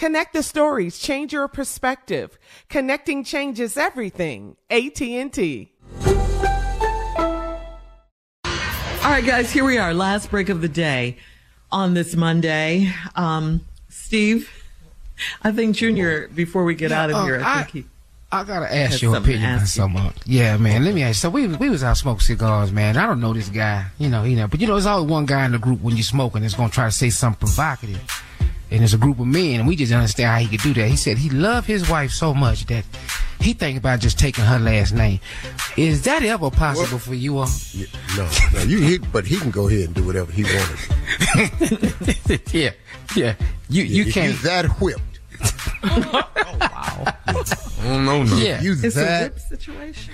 Connect the stories, change your perspective. Connecting changes everything. AT&T. All right, guys, here we are. Last break of the day on this Monday. Um, Steve, I think Junior, before we get Yeah, out of uh, here, I, I- think he. I gotta ask your opinion on something. Yeah, man. Let me ask. So we we was out smoking cigars, man. I don't know this guy, you know, you know, but you know, there's always one guy in the group when you're smoking that's gonna try to say something provocative. And there's a group of men, and we just understand how he could do that. He said he loved his wife so much that he think about just taking her last name. Is that ever possible for you all? No, no, you he, but he can go ahead and do whatever he wanted. yeah, yeah. You you can't. you that whipped. Oh wow. I don't know no. Yeah. You It's a that whip situation.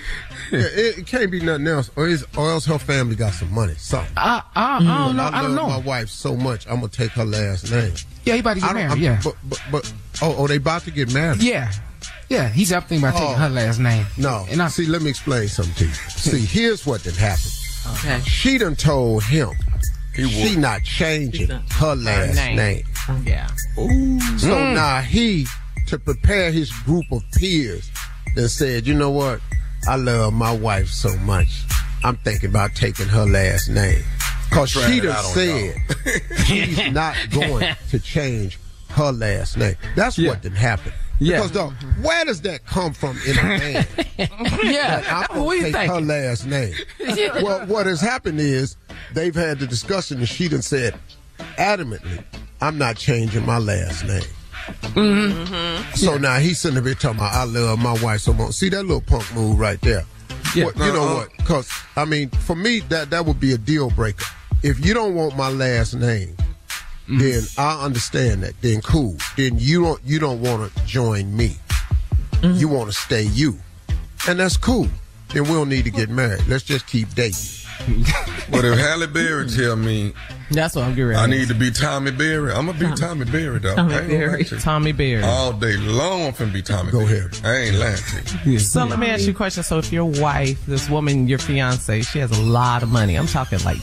yeah, it, it can't be nothing else, or, is, or else her family got some money. Something. I, I, I mm. don't know. I, I don't love know. my wife so much. I'm gonna take her last name. Yeah, he about to get married. I'm- Yeah, But, but but oh oh they about to get married. yeah, yeah. He's up thinking about taking Oh. her last name. No. and I see. Let me explain something to you. See, here's what did happen. Okay. She done told him He she not changing not- her last name. name. Yeah. So mm. now he, to prepare his group of peers, then said, you know what? I love my wife so much. I'm thinking about taking her last name. Cause Trying she it done said she's not going to change her last name. That's Yeah. what did happen. Yeah. Because dog, where does that come from in a man? yeah. I'm gonna do you take her last name. well, what has happened is they've had the discussion and she done said adamantly, I'm not changing my last name. Mm-hmm. So now he's sitting there talking about I love my wife so much. See that little punk move right there. Yeah. What- you know Uh-uh. what? Because I mean, for me, that that would be a deal breaker. If you don't want my last name, Mm-hmm. then I understand that. Then cool. Then you don't you don't want to join me. Mm-hmm. You want to stay you, and that's cool. Then we don't need to get married. Let's just keep dating. But if Halle Berry tell me That's what I'm getting ready. I need to be Tommy Berry, I'm gonna be Tommy Berry, though. Tommy I ain't gonna Berry. lie to you. Tommy Beard. All day long, I'm finna be Tommy Go Berry. ahead. I ain't lying to you. So let me ask you a question. So if your wife, this woman, your fiance, she has a lot of money. I'm talking like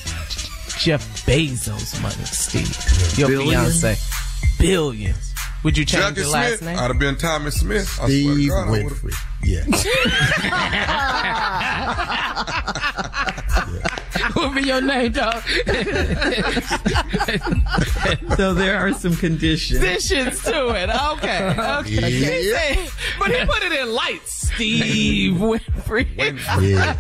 Jeff Bezos money, Steve. Your Billions? fiance, billions. Would you change Jackie your last Smith, name? I'd have been Tommy Smith. I swear to Steve God, Winfrey. Yeah. what your name, dog? So there are some conditions. Conditions to it. Okay. Okay. He Yeah. said- but he put it in lights. Steve Winfrey. Yeah.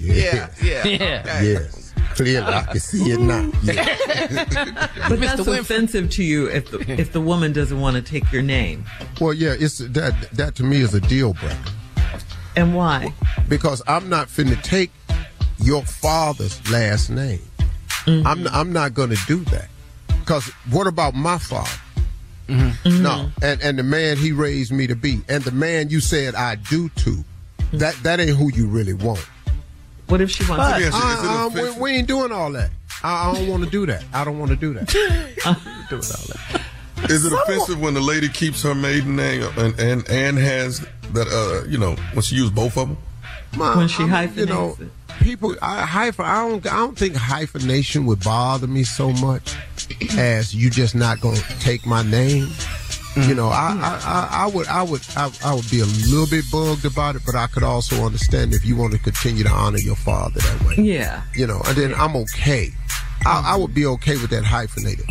Yeah. yeah. Yeah. Yes. Clearly, I can see it now. Yeah. But that's offensive to you if the, if the woman doesn't want to take your name. Well, yeah, it's that that to me is a deal breaker And why? because I'm not finna take your father's last name. I'm I'm not gonna do that. Because what about my father? No, and and the man he raised me to be, and the man you said I do to, that that ain't who you really want. What if she wants Let me to? ask you, it Uh, uh, we, we ain't doing all that. I, I don't want to do that. I don't want to do that. doing all that. Is it offensive when the lady keeps her maiden name and and, and has that uh you know when she used both of them? Ma, When she I mean, you know, hyphenates it. People I hyphen. I don't. I don't think hyphenation would bother me so much as you just not gonna take my name. You know, I, I, I, I would, I would, I, I would be a little bit bugged about it, but I could also understand if you want to continue to honor your father that way. Yeah. You know, and then I'm okay. I, I would be okay with that hyphenated.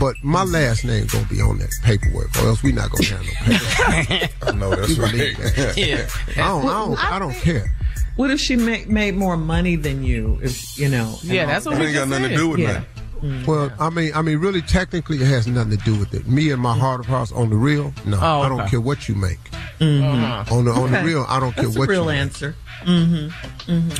But my last name gonna be on that paperwork, or else we not gonna have no paperwork. I know that's You right. that? Yeah. I don't, I don't, I don't care. What if she ma- made more money than you? If you know. Yeah, all that's that? what It we ain't got just nothing to do with Yeah. that. Mm. Well, I mean, I mean, really, technically, it has nothing to do with it. Me and my heart of hearts, on the real, no, Oh, I don't care what you make. Uh-huh. On the on Okay. the real, I don't care That's what a real you answer. make.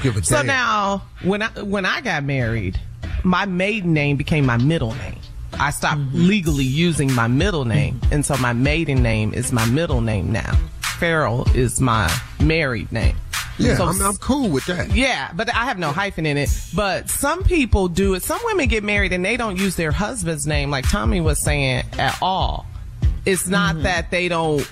Give a So damn. now, when I when I got married, my maiden name became my middle name. I stopped legally using my middle name, and so my maiden name is my middle name now. Ferrell is my married name. Yeah, So I'm, I'm cool with that. Yeah, but I have no hyphen in it. But some people do it. Some women get married and they don't use their husband's name, like Tommy was saying, at all. It's not Mm-hmm. that they don't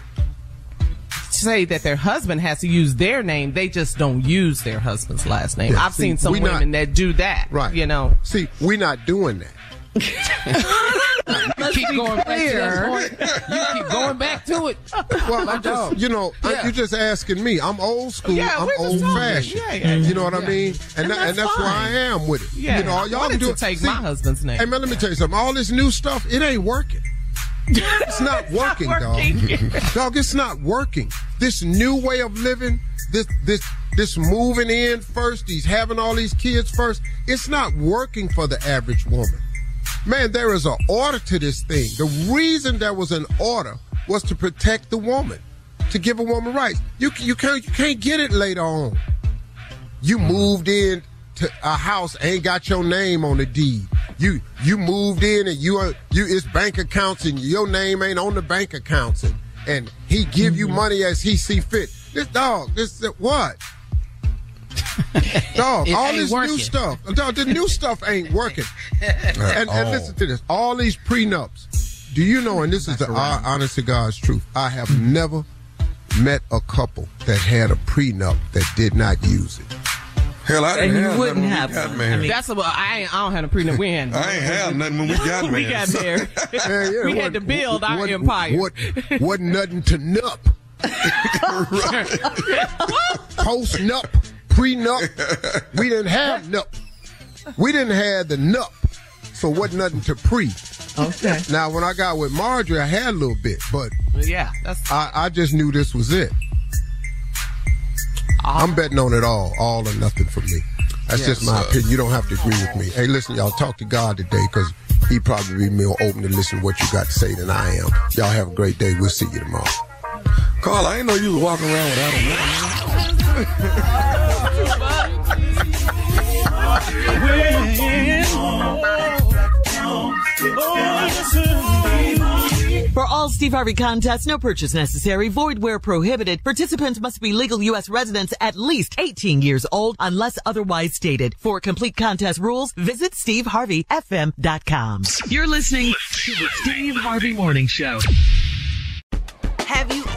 say that their husband has to use their name. They just don't use their husband's last name. Yeah, I've see, seen some we not- women that do that. Right. You know. See, we're not doing that. You keep going back to clear. that point. You keep going back to it. Well, I'm just, you know, I- Yeah. you're just asking me. I'm old school. Yeah, I'm old fashioned. Yeah, yeah, You know what I mean? And, And that, and that's that's where I am with it. Yeah, You know, I y'all can do to it. take See, my husband's name. Hey man, let me tell you something. All this new stuff, it ain't working. It's not working, working. dog. dog, it's not working. This new way of living, this this this moving in first, these having all these kids first, it's not working for the average woman. Man, there is an order to this thing. The reason there was an order was to protect the woman, to give a woman rights. You you can't you can't get it later on. You moved in to a house, ain't got your name on the deed. You you moved in and you are you it's bank accounts and your name ain't on the bank accounts and, and he give you mm-hmm. money as he see fit. This dog, this what? Dog, It all this working. new stuff. Dog, the new stuff ain't working. and, and listen to this. All these prenups. Do you know, and this is the hon- honest to God's truth, I have never met a couple that had a prenup that did not use it. Hell, I didn't And you have wouldn't when have we got one. married. I mean- That's what I ain't. I don't have a prenup. We ain't. I ain't have nothing when we got married. we got married. Yeah, yeah, we what- had to build our what- empire. What, wasn't nothing to nup. Post nup, pre nup. We didn't have nup. We didn't have the nup. So wasn't nothing to pre. Okay. Now when I got with Marjorie, I had a little bit, but yeah, that's I, I just knew this was it. Ah. I'm betting on it all, all or nothing for me. That's just my opinion. You don't have to agree with me. Hey, listen, y'all talk to God today because he probably be more open to listen to what you got to say than I am. Y'all have a great day. We'll see you tomorrow. Carl, I didn't know you was walking around without a woman. For all Steve Harvey contests, no purchase necessary, void where prohibited. Participants must be legal U.S. residents at least 18 years old unless otherwise stated. For complete contest rules, visit SteveHarveyFM.com. You're listening to the Steve Harvey Morning Show. Have you